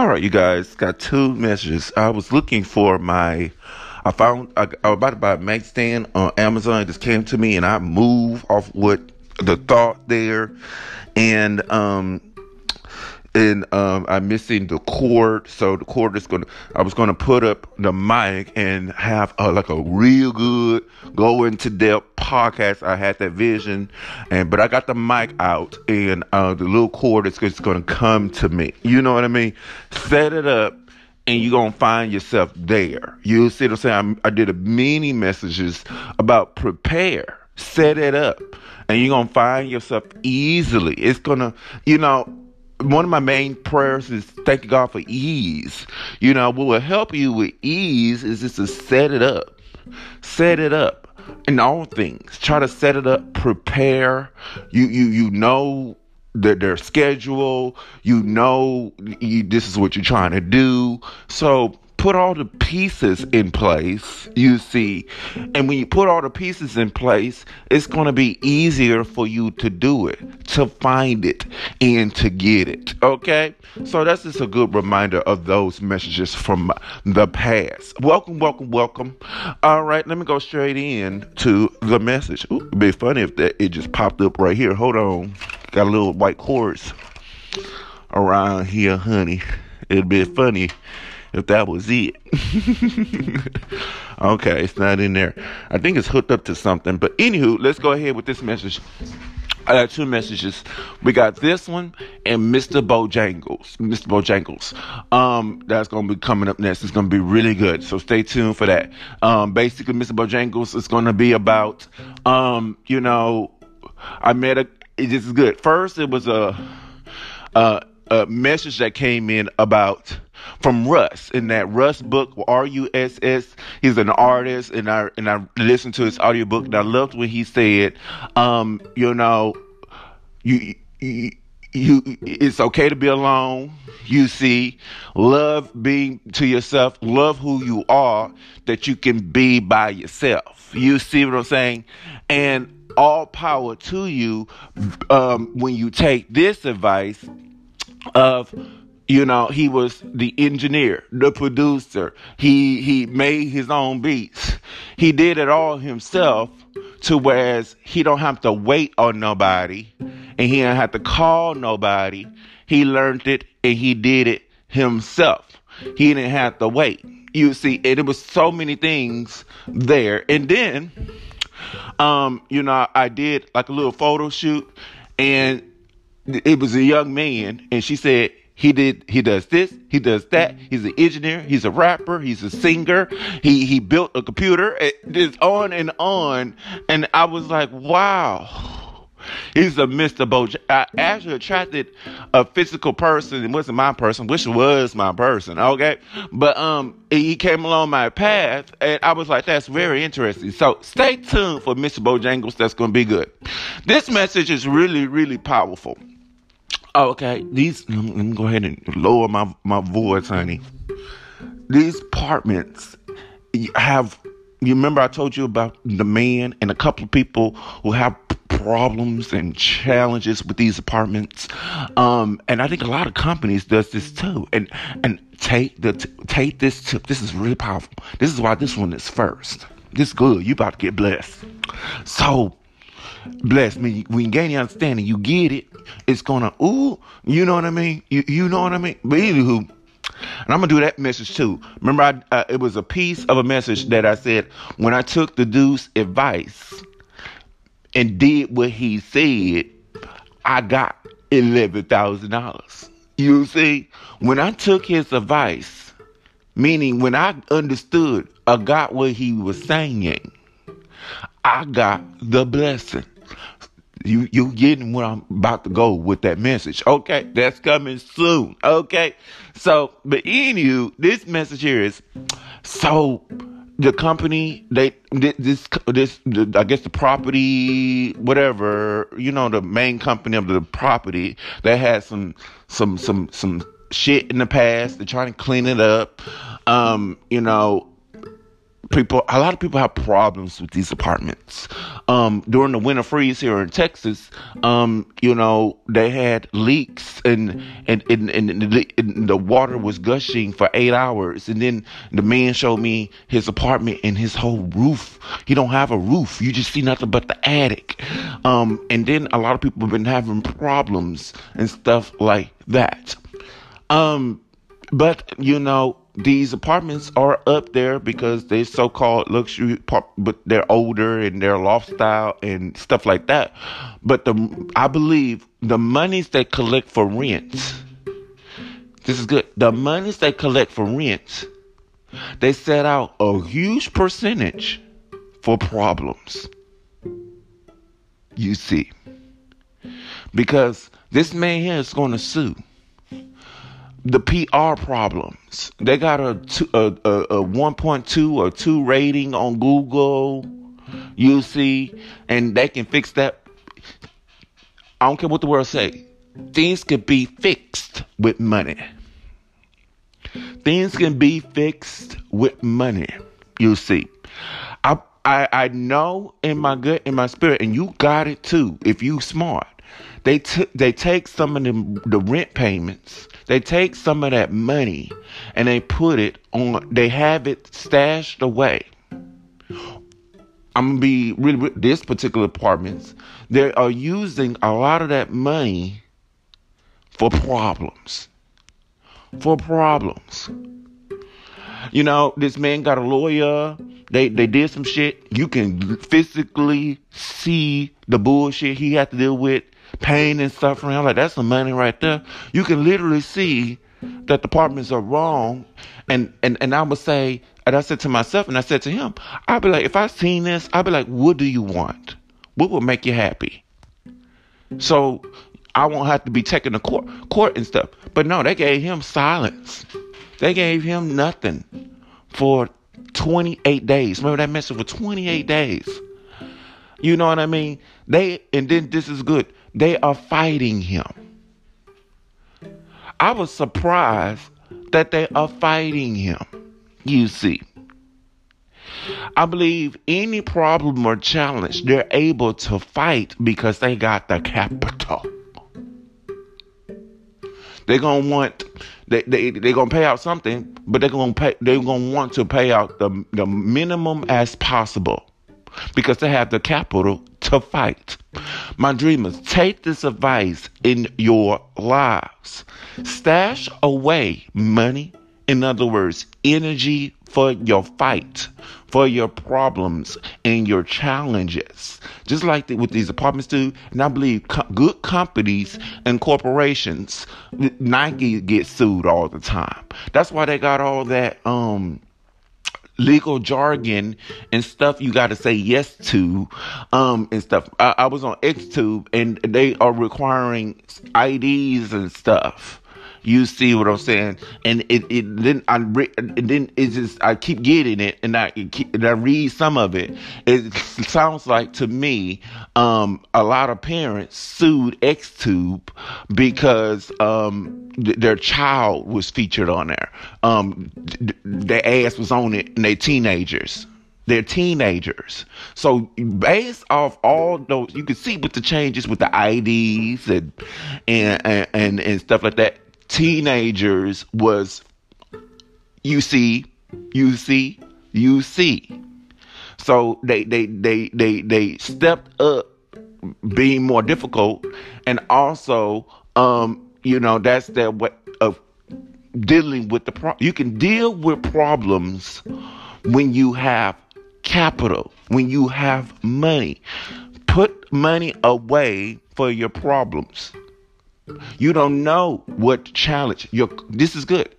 All right, you guys got two messages. I was looking for my. I found I, I was about to buy a mic stand on Amazon. It just came to me, and I move off what the thought there, and um, and um, I'm missing the cord. So the cord is gonna. I was gonna put up the mic and have uh, like a real good go into depth podcast. I had that vision, and but I got the mic out, and uh, the little cord is just gonna come to me. You know what I mean? Set it up. And you're gonna find yourself there. You see what I'm saying? I'm, I did a many messages about prepare, set it up, and you're gonna find yourself easily. It's gonna, you know, one of my main prayers is thank you God for ease. You know, what will help you with ease is just to set it up. Set it up in all things. Try to set it up, prepare. You you you know that their schedule, you know you, this is what you're trying to do. So put all the pieces in place, you see, and when you put all the pieces in place, it's going to be easier for you to do it, to find it, and to get it. Okay? So that's just a good reminder of those messages from the past. Welcome, welcome, welcome. All right, let me go straight in to the message. Ooh, it'd be funny if that it just popped up right here. Hold on. Got a little white cords around here, honey. It'd be funny if that was it. okay, it's not in there. I think it's hooked up to something. But anywho, let's go ahead with this message. I got two messages. We got this one and Mr. Bojangles. Mr. Bojangles. Um, that's gonna be coming up next. It's gonna be really good. So stay tuned for that. Um, basically, Mr. Bojangles is gonna be about, um, you know, I met a. This is good. First, it was a, a, a message that came in about from Russ in that Russ book, R U S S. He's an artist, and I and I listened to his audiobook, and I loved when he said, um, you know, you, you you it's okay to be alone. You see love being to yourself love who you are that you can be by yourself. You see what i'm saying? And all power to you um, when you take this advice of you know, he was the engineer, the producer. He he made his own beats. He did it all himself to whereas he don't have to wait on nobody and he don't have to call nobody. He learned it and he did it himself. He didn't have to wait. You see, and it was so many things there. And then um, you know, I did like a little photo shoot and it was a young man and she said he did. He does this. He does that. He's an engineer. He's a rapper. He's a singer. He he built a computer. It's on and on. And I was like, wow. He's a Mr. Boj. I actually attracted a physical person. It wasn't my person. It was my person. Okay, but um, he came along my path, and I was like, that's very interesting. So stay tuned for Mr. Bojangles. That's to be good. This message is really, really powerful. Oh, okay. These let me, go ahead and lower my my voice, honey. These apartments have. You remember I told you about the man and a couple of people who have problems and challenges with these apartments. Um, and I think a lot of companies does this too. And and take the take this tip. This is really powerful. This is why this one is first. This good. You about to get blessed. So blessed me when you gain the understanding, you get it. It's gonna ooh, you know what I mean? You you know what I mean? But anywho, and I'm gonna do that message too. Remember, I, uh, it was a piece of a message that I said when I took the dude's advice and did what he said, I got eleven thousand dollars. You see, when I took his advice, meaning when I understood, I got what he was saying. I got the blessing. You you getting where I'm about to go with that message. Okay, that's coming soon. Okay. So but anywho, this message here is so the company they this this I guess the property whatever you know the main company of the property that had some some some some shit in the past they're trying to clean it up um you know people a lot of people have problems with these apartments. Um during the winter freeze here in texas um you know they had leaks and and and, and, and the water was gushing for eight hours. And then the man showed me his apartment and his whole roof. He don't have a roof. You just see nothing but the attic. Um and then a lot of people have been having problems and stuff like that. Um but you know these apartments are up there because they're so-called luxury but they're older and they're loft style and stuff like that. But the i believe the monies they collect for rent this is good the monies they collect for rent they set out a huge percentage for problems. You see. Because this man here is going to sue the PR problems. They got a a, a, a 1.2 or 2 rating on Google, you see, and they can fix that. I don't care what the world say. Things can be fixed with money. Things can be fixed with money. You see. I I I know in my gut in my spirit, and you got it too, if you smart. They took they take some of the, the rent payments they take some of that money and they put it on, they have it stashed away. I'm gonna be really this particular apartments. They are using a lot of that money for problems. For problems. You know, this man got a lawyer. They they did some shit. You can physically see the bullshit he had to deal with pain and suffering. I'm like, that's some money right there. You can literally see that departments are wrong. And, and, and I would say, and I said to myself, and I said to him, I'd be like, if I seen this, I'd be like, what do you want? What would make you happy? So I won't have to be taking to court, court and stuff. But no, they gave him silence. They gave him nothing for 28 days. Remember that message for 28 days. You know what I mean? They and then this is good. They are fighting him. I was surprised that they are fighting him. You see. I believe any problem or challenge, they're able to fight because they got the capital. They're gonna want they they they're gonna pay out something, but they're gonna pay they're gonna want to pay out the the minimum as possible because they have the capital to fight. My dreamers, take this advice in your lives. Stash away money, in other words, energy for your fight, for your problems and your challenges. Just like the, with these apartments do, and I believe co- good companies and corporations, Nike gets sued all the time. That's why they got all that um legal jargon and stuff you got to say yes to um and stuff. I, I was on xtube and they are requiring ids and stuff you see what I'm saying? And it, it then I re- then it's just I keep getting it, and I and I read some of it. It sounds like to me, um, a lot of parents sued XTube because um, th- their child was featured on there. Um, th- their ass was on it, and they teenagers they're teenagers. So based off all those, you can see with the changes with the IDs and and and, and stuff like that teenagers was you see, you see, you see. So they they they they they stepped up being more difficult and also um you know that's their way of dealing with the problem. You can deal with problems when you have capital, when you have money. Put money away for your problems. You don't know what challenge. Your this is good.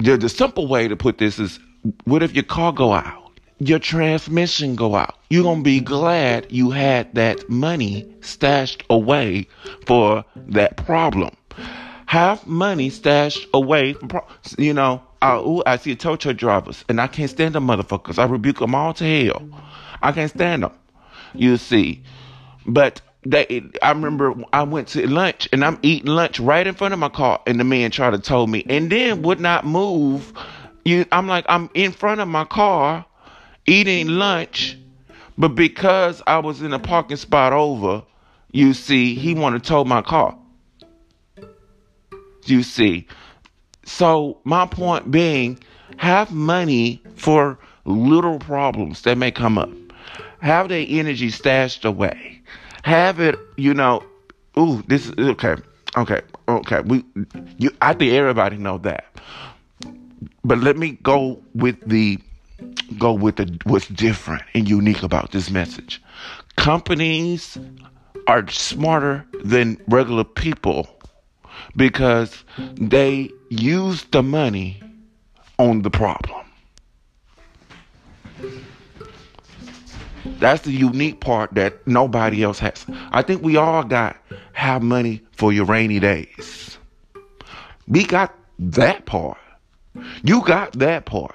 The, the simple way to put this is, what if your car go out? Your transmission go out. You're gonna be glad you had that money stashed away for that problem. Have money stashed away from, pro- you know. Uh, ooh, I see tow truck drivers, and I can't stand them motherfuckers. I rebuke them all to hell. I can't stand them. You see, but I remember I went to lunch and I'm eating lunch right in front of my car and the man tried to tow me and then would not move You, I'm like, I'm in front of my car eating lunch, but because I was in a parking spot over, you see, he wanted to tow my car. You see. So my point being, have money for little problems that may come up. Have their energy stashed away. Have it, you know, ooh, this is okay. Okay, okay. We you I think everybody know that. But let me go with the go with the what's different and unique about this message. Companies are smarter than regular people because they use the money on the problem. That's the unique part that nobody else has. I think we all got have money for your rainy days. We got that part. You got that part.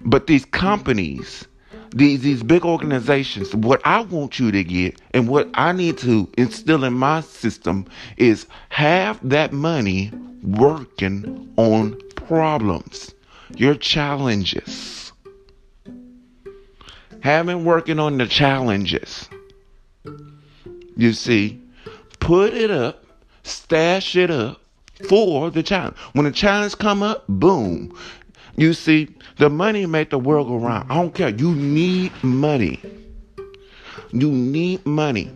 But these companies, these these big organizations, what I want you to get and what I need to instill in my system is have that money working on problems, your challenges. Having working on the challenges. You see, put it up, stash it up for the challenge. When the challenge come up, boom. You see, the money make the world go round. I don't care. You need money. You need money.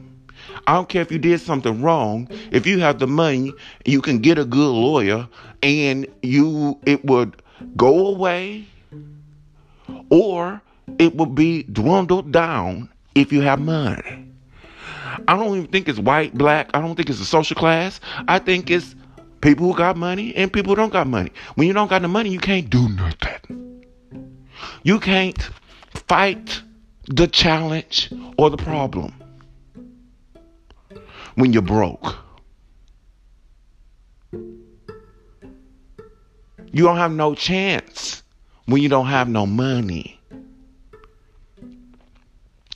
I don't care if you did something wrong. If you have the money, you can get a good lawyer and you it would go away or it will be dwindled down if you have money. I don't even think it's white, black. I don't think it's a social class. I think it's people who got money and people who don't got money. When you don't got the money, you can't do nothing. You can't fight the challenge or the problem when you're broke. You don't have no chance when you don't have no money.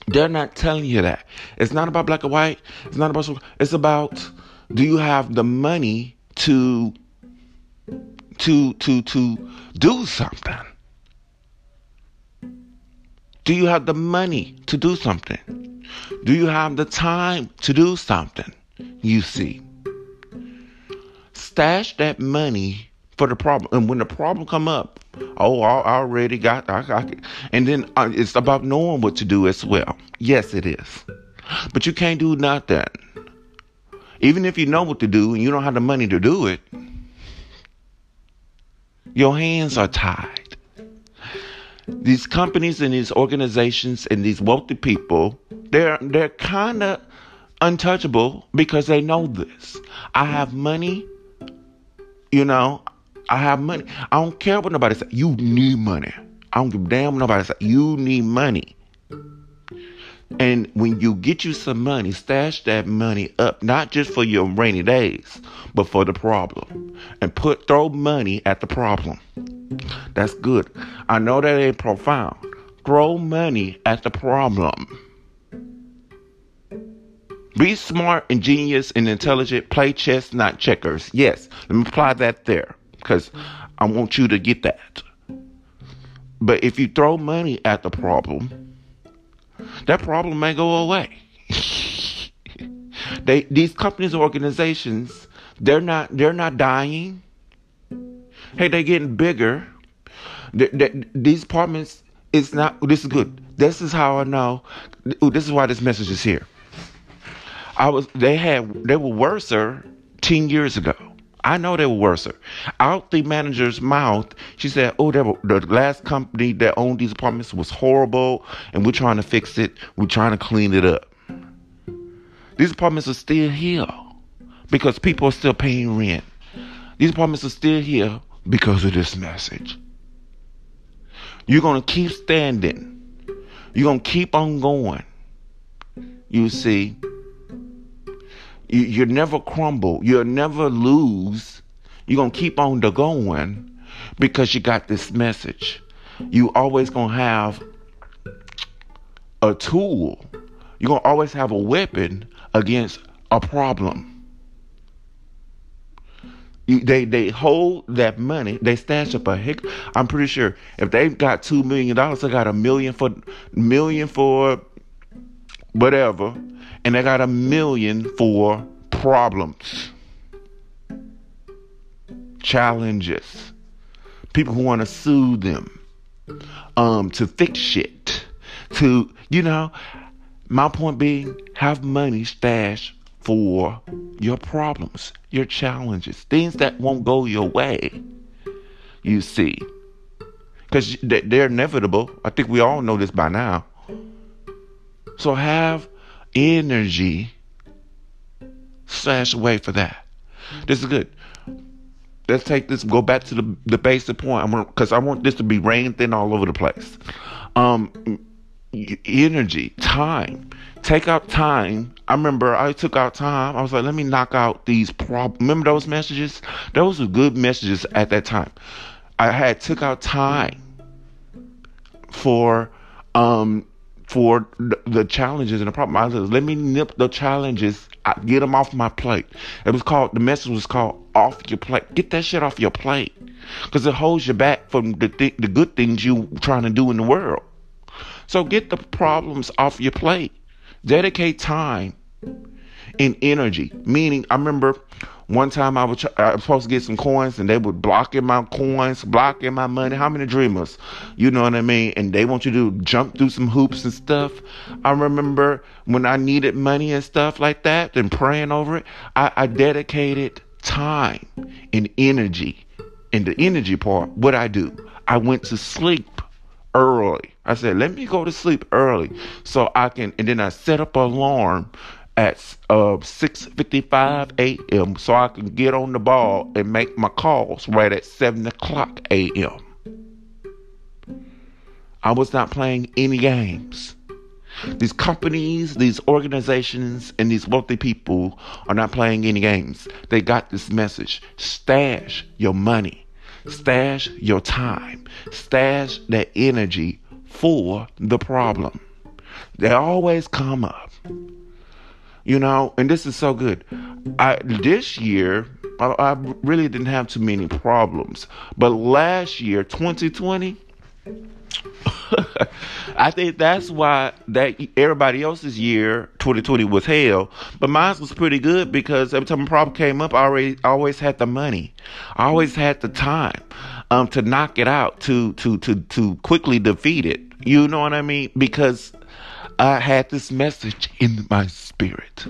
They're not telling you that. It's not about black or white. It's not about. It's about do you have the money to to to to do something? Do you have the money to do something? Do you have the time to do something? You see. Stash that money for the problem. And when the problem come up, oh, I already got, I. And then uh, it's about knowing what to do as well. Yes, it is. But you can't do nothing. Even if you know what to do and you don't have the money to do it, your hands are tied. These companies and these organizations and these wealthy people, they're they're kind of untouchable because they know this. I have money, you know, I have money. I don't care what nobody says. You need money. I don't give a damn what nobody says. You need money. And when you get you some money, stash that money up, not just for your rainy days, but for the problem. And put throw money at the problem. That's good. I know that ain't profound. Throw money at the problem. Be smart, ingenious, and intelligent. Play chess, not checkers. Yes, let me apply that there because I want you to get that. But if you throw money at the problem, that problem may go away. they these companies and organizations, they're not they're not dying. Hey, they're getting bigger. These apartments, it's not. This is good. This is how I know. This is why this message is here. I was. They had. They were worser ten years ago. I know they were worse. Out the manager's mouth, she said, "Oh, were, the last company that owned these apartments was horrible, and we're trying to fix it. We're trying to clean it up. These apartments are still here because people are still paying rent. These apartments are still here because of this message. You're gonna keep standing. You're gonna keep on going. You see." You, you never crumble. You'll never lose. You're going to keep on the going because you got this message. You always going to have a tool. You're going to always have a weapon against a problem. You, they they hold that money. They stash up a hick. I'm pretty sure if they've got two million dollars, they got a million for million for whatever, and they got a million for problems, challenges, people who want to sue them, um, to fix shit, to you know. My point being, have money stashed for your problems, your challenges, things that won't go your way. You see, because they're inevitable. I think we all know this by now. So have energy slash away for that. This is good. Let's take this. Go back to the the basic point. I because I want this to be rain thin all over the place. Um, energy, time. Take out time. I remember I took out time. I was like, let me knock out these problems. Remember those messages? Those were good messages at that time. I had took out time for um for the, challenges and the problem. I said, let me nip the challenges, I, get them off my plate. It was called the message was called off your plate. Get that shit off your plate because it holds you back from the th- the good things you trying to do in the world. So get the problems off your plate. Dedicate time and energy. Meaning, I remember one time I was, I was supposed to get some coins and they were blocking my coins, blocking my money. How many dreamers? You know what I mean? And they want you to jump through some hoops and stuff. I remember when I needed money and stuff like that and praying over it, I, I dedicated time and energy. In the energy part, what I do, I went to sleep early. I said, let me go to sleep early so I can, and then I set up an alarm at uh, 6.55 a.m. so I can get on the ball and make my calls right at 7 o'clock a.m. I was not playing any games. These companies, these organizations, and these wealthy people are not playing any games. They got this message. Stash your money Stash your time, stash that energy for the problem. They always come up. You know, and this is so good. I this year I, I really didn't have too many problems, but last year, 2020, I think that's why that everybody else's year 2020 was hell, but mine was pretty good because every time a problem came up, I already always had the money, I always had the time um, to knock it out, to to to to quickly defeat it. You know what I mean? Because I had this message in my spirit.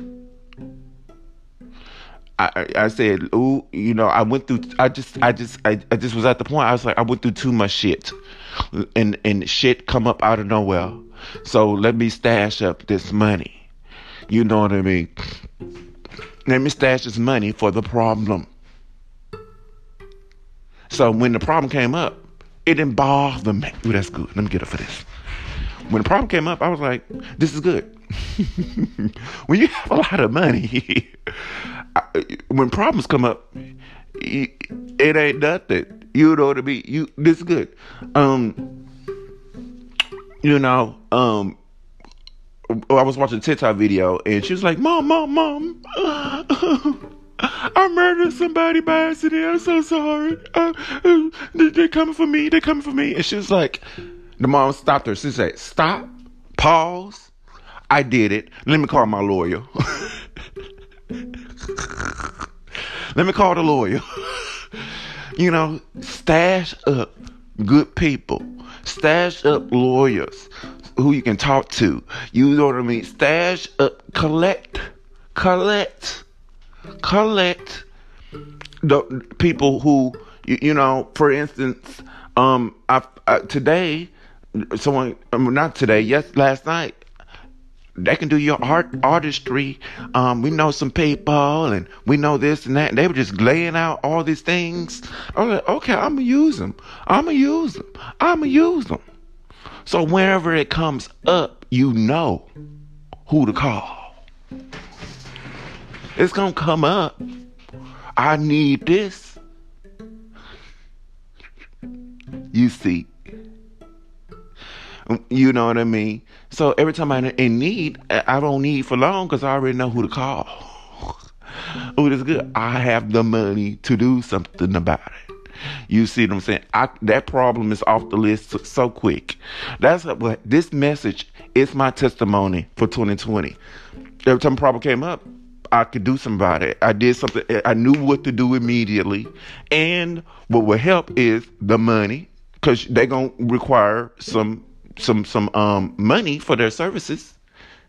I, I said, ooh, you know, I went through. I just, I just, I, I just was at the point. I was like, I went through too much shit and and shit come up out of nowhere. So let me stash up this money. You know what I mean? Let me stash this money for the problem. So when the problem came up, it didn't bother me. Ooh, that's good. Let me get up for this. When the problem came up, I was like, this is good. when you have a lot of money, when problems come up, it ain't nothing. You know I mean? You this is good. Um, you know, um, I was watching a TikTok video and she was like, "Mom, mom, mom, I murdered somebody by accident. I'm so sorry. Uh, uh, they're coming for me. They're coming for me." And she was like, "The mom stopped her. She said, "Stop, pause. I did it. Let me call my lawyer. Let me call the lawyer." You know, stash up good people, stash up lawyers who you can talk to. You know what I mean? Stash up, collect, collect, collect the people who you, you know. For instance, um, I, I today, someone, um, not today, yes, last night, they can do your art artistry. Um, we know some people and we know this and that. And they were just laying out all these things. I was like, okay, I'm gonna use them. I'm gonna use them. I'm gonna use them. So whenever it comes up, you know who to call. It's gonna come up. I need this. You see. You know what I mean? So every time I'm in need, I don't need for long because I already know who to call. oh, this good. I have the money to do something about it. You see what I'm saying? I, that problem is off the list so, so quick. That's what this message is my testimony for 2020. Every time a problem came up, I could do something about it. I did something. I knew what to do immediately. And what will help is the money because they're to require some, some, some, um, money for their services.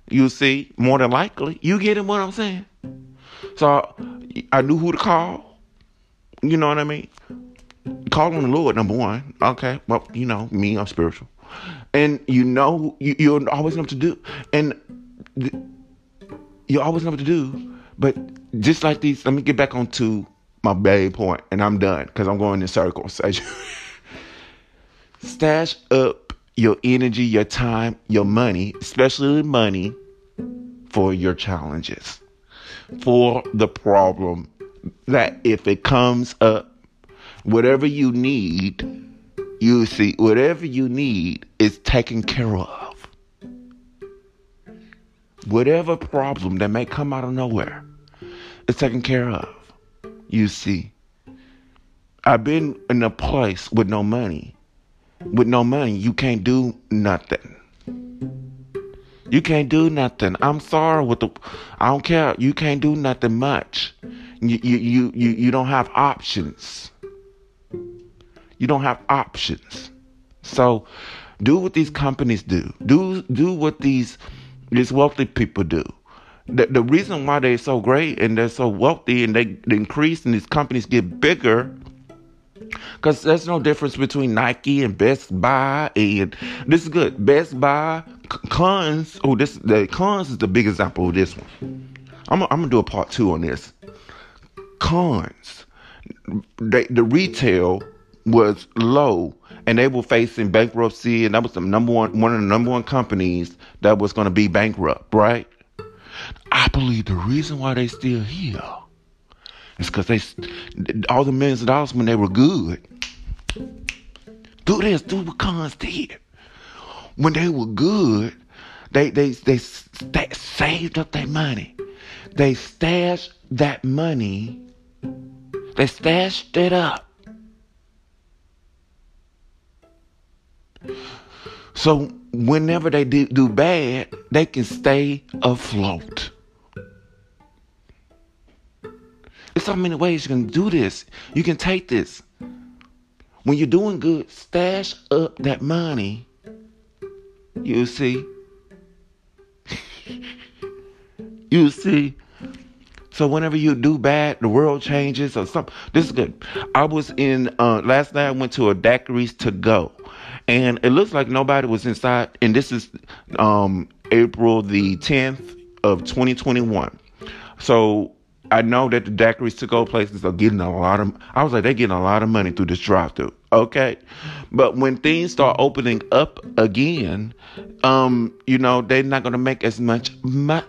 You see, more than likely, you get getting what I'm saying? So I knew who to call. You know what I mean? Call on the Lord, number one. Okay. Well, you know, me, I'm spiritual. And you know, you, you always know what to do. And th- you always know what to do. But just like these, let me get back onto my main point, and I'm done because I'm going in circles. Stash up your energy, your time, your money, especially money, for your challenges, for the problem that if it comes up, whatever you need, you see, whatever you need is taken care of whatever problem that may come out of nowhere is taken care of. You see, I've been in a place with no money. With no money, you can't do nothing. You can't do nothing. I'm sorry with the I don't care. You can't do nothing much. You you you you, you don't have options. You don't have options. So do what these companies do. Do do what these these wealthy people do. The, the reason why they're so great and they're so wealthy and they, they increase and these companies get bigger because there's no difference between Nike and Best Buy and this is good. Best Buy, Cons. Oh, this the Cons is the big example of this one. I'm, I'm gonna do a part two on this. Cons, they, the retail was low and they were facing bankruptcy and that was the number one one of the number one companies that was going to be bankrupt right i believe the reason why they still here is because they all the millions of dollars when they were good do this do what cons did when they were good they they they, they saved up their money. They stashed that money they stashed it up. So whenever they do, do bad, they can stay afloat. There's so many ways you can do this. You can take this. When you're doing good, stash up that money. You see. you see. So whenever you do bad, the world changes or something. This is good. I was in uh, last night. I went to a daiquiris to go, and it looks like nobody was inside. And this is um, April the 10th of 2021. So I know that the daiquiris to go places are getting a lot of. I was like, they're getting a lot of money through this drive-through. Okay, but when things start opening up again, um, you know, they're not gonna make as much money.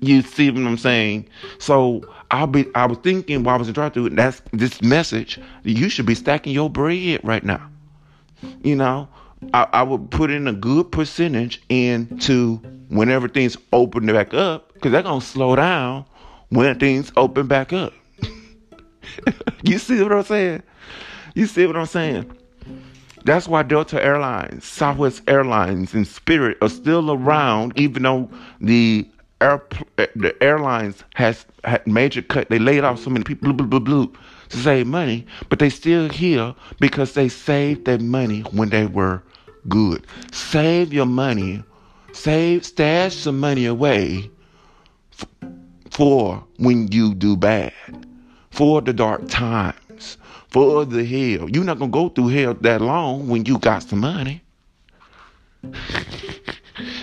You see what I'm saying? So I'll be I was thinking while I was trying to that's this message, you should be stacking your bread right now. You know, I, I would put in a good percentage into whenever things open back up, because they're gonna slow down when things open back up. you see what I'm saying? You see what I'm saying? That's why Delta Airlines, Southwest Airlines, and Spirit are still around, even though the air, the airlines has had major cut. They laid off so many people, blue, blue, blue, blue, to save money, but they still here because they saved their money when they were good. Save your money, save, stash some money away f- for when you do bad, for the dark times, for the hell. You're not gonna go through hell that long when you got some money.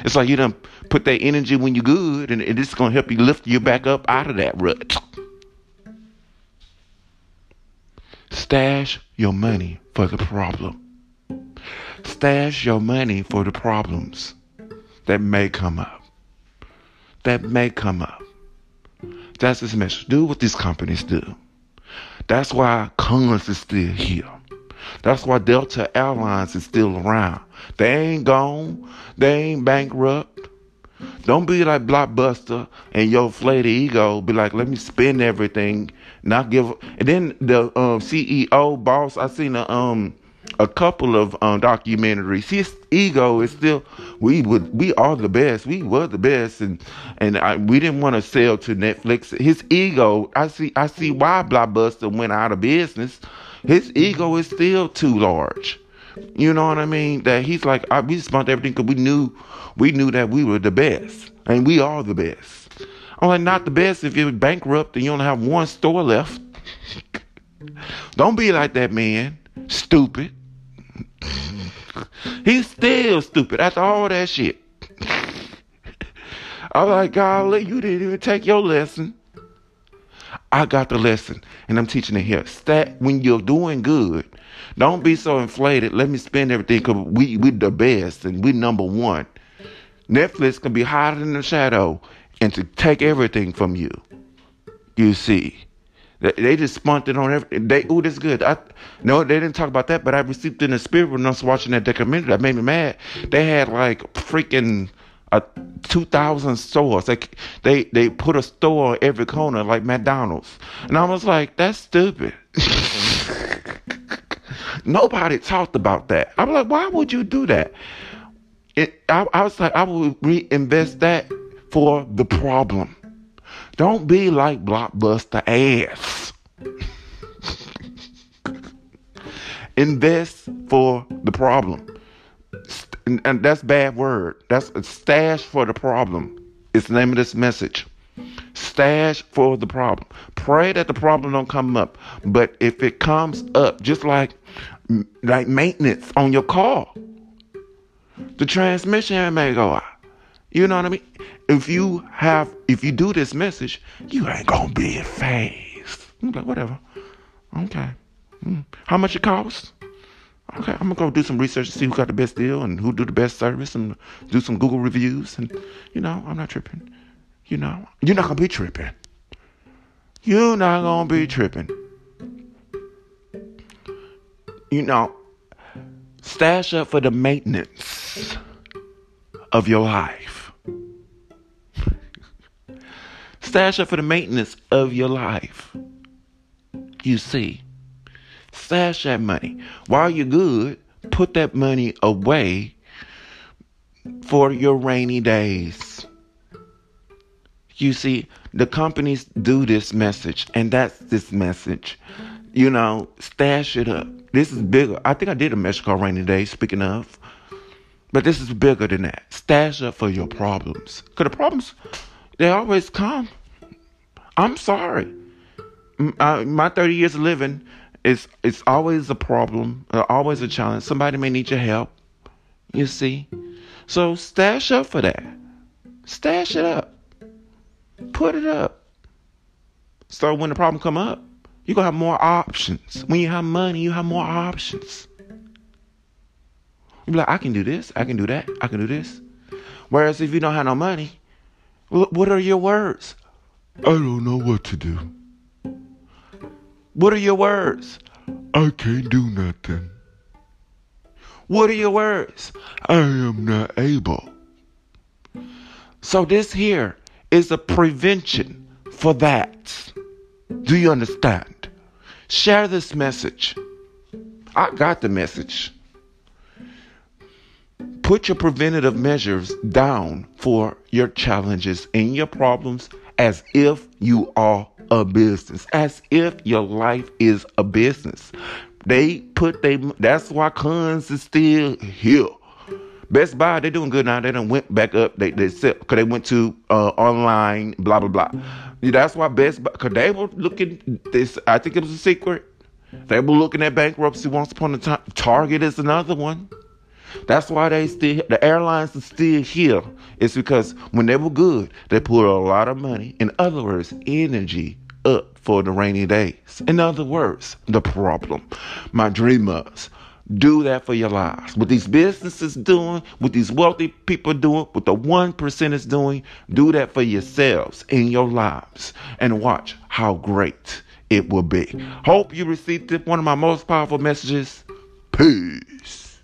it's like you done put that energy when you're good, and, and it's to help you lift you back up out of that rut. Stash your money for the problem. Stash your money for the problems that may come up. That may come up. That's his message. Do what these companies do. That's why Cons is still here. That's why Delta Airlines is still around. They ain't gone. They ain't bankrupt. Don't be like Blockbuster and your inflated ego. Be like, let me spend everything, not give. And then the um, CEO boss, I seen a um a couple of um, documentaries. His ego is still we would we are the best. We were the best, and and I, we didn't want to sell to Netflix. His ego, I see I see why Blockbuster went out of business. His ego is still too large. You know what I mean? That he's like I, we spent everything because we knew we knew that we were the best, and we are the best. I'm like not the best if you're bankrupt and you only have one store left. Don't be like that man. Stupid. He's still stupid after all that shit. I'm like, golly, you didn't even take your lesson. I got the lesson, and I'm teaching it here. Stat when you're doing good, don't be so inflated. Let me spend everything because we we the best and we number one. Netflix can be hiding in the shadow and to take everything from you. You see. They just spunked it on everything. They, oh, this is good. I no, they didn't talk about that, but I received in the spirit when I was watching that documentary. That made me mad. They had like freaking uh, two thousand stores. They they they put a store on every corner like McDonald's, and I was like, that's stupid. Nobody talked about that. I'm like, why would you do that? It, I, I was like, I would reinvest that for the problem. Don't be like Blockbuster ass. Invest for the problem. And, and, that's bad word. That's a stash for the problem. It's the name of this message. Stash for the problem. Pray that the problem don't come up. But if it comes up, just like like maintenance on your car, the transmission may go out. You know what I mean? If you have, if you do this message, you ain't gonna be in phase. I'm like, whatever. Okay. Mm. How much it costs? Okay, I'm gonna go do some research to see who got the best deal and who do the best service and do some Google reviews and you know, I'm not tripping. You know, you're not gonna be tripping. You're not gonna be tripping. You know, stash up for the maintenance of your life. Stash up for the maintenance of your life. You see, stash that money. While you're good, put that money away for your rainy days. You see, the companies do this message, and that's this message. You know, stash it up. This is bigger. I think I did a called Rainy Days, speaking of. But this is bigger than that. Stash up for your problems. Because the problems, they always come. I'm sorry. Uh, my 30 years of living is it's always a problem, uh, always a challenge. Somebody may need your help. You see? So stash up for that. Stash it up. Put it up. So when the problem come up, you're going to have more options. When you have money, you have more options. You be like, I can do this, I can do that, I can do this. Whereas if you don't have no money, what are your words? I don't know what to do. What are your words? I can't do nothing. What are your words? I am not able. So this here is a prevention for that. Do you understand? Share this message. I got the message put your preventative measures down for your challenges and your problems as if you are a business, as if your life is a business. They put they that's why cons is still here. Best Buy, they're doing good now. They done went back up. They they said because they went to uh, online, blah blah blah. That's why Best Buy, because they were looking. This I think it was a secret. They were looking at bankruptcy once upon a time. Target is another one. That's why they still the airlines are still here. It's because when they were good, they put a lot of money, in other words, energy up for the rainy days. In other words, the problem. My dreamers, do that for your lives. What these businesses doing, what these wealthy people doing, what the one percent is doing, do that for yourselves in your lives, and watch how great it will be. Hope you received one of my most powerful messages. Peace.